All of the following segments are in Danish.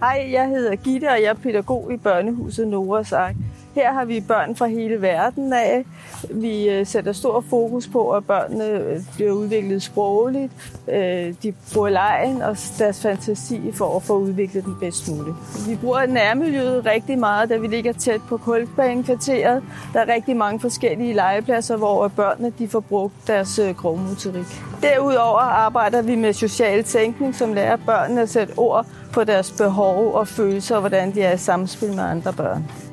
Hej, jeg hedder Gitte, og jeg er pædagog i børnehuset Noras Ark. Her har vi børn fra hele verden af. Vi øh, sætter stor fokus på, at børnene øh, bliver udviklet sprogligt. Øh, de bruger lejen og deres fantasi for at få udviklet den bedst muligt. Vi bruger nærmiljøet rigtig meget, da vi ligger tæt på Kultbanekvarteret. Der er rigtig mange forskellige legepladser, hvor børnene de får brugt deres grovmotorik. Derudover arbejder vi med social tænkning, som lærer børnene at sætte ord på deres behov og følelser, og hvordan de er i samspil med andre børn.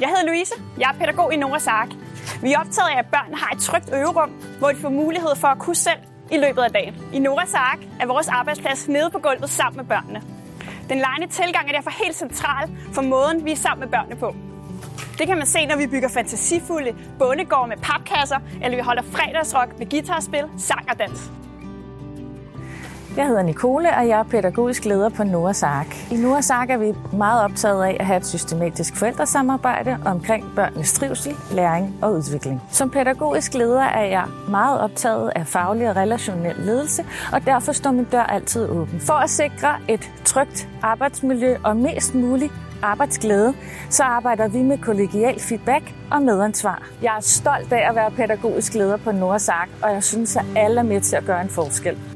Jeg hedder Louise. Jeg er pædagog i Noras Ark. Vi er optaget af, at børn har et trygt øverum, hvor de får mulighed for at kunne selv i løbet af dagen. I Noras Ark er vores arbejdsplads nede på gulvet sammen med børnene. Den lejende tilgang er derfor helt central for måden, vi er sammen med børnene på. Det kan man se, når vi bygger fantasifulde bondegårde med papkasser, eller vi holder fredagsrock med guitarspil, sang og dans. Jeg hedder Nicole, og jeg er pædagogisk leder på Noahs Ark. I Noahs Ark er vi meget optaget af at have et systematisk forældresamarbejde omkring børnenes trivsel, læring og udvikling. Som pædagogisk leder er jeg meget optaget af faglig og relationel ledelse, og derfor står min dør altid åben. For at sikre et trygt arbejdsmiljø og mest muligt arbejdsglæde, så arbejder vi med kollegial feedback og medansvar. Jeg er stolt af at være pædagogisk leder på Noahs Ark, og jeg synes, at alle er med til at gøre en forskel.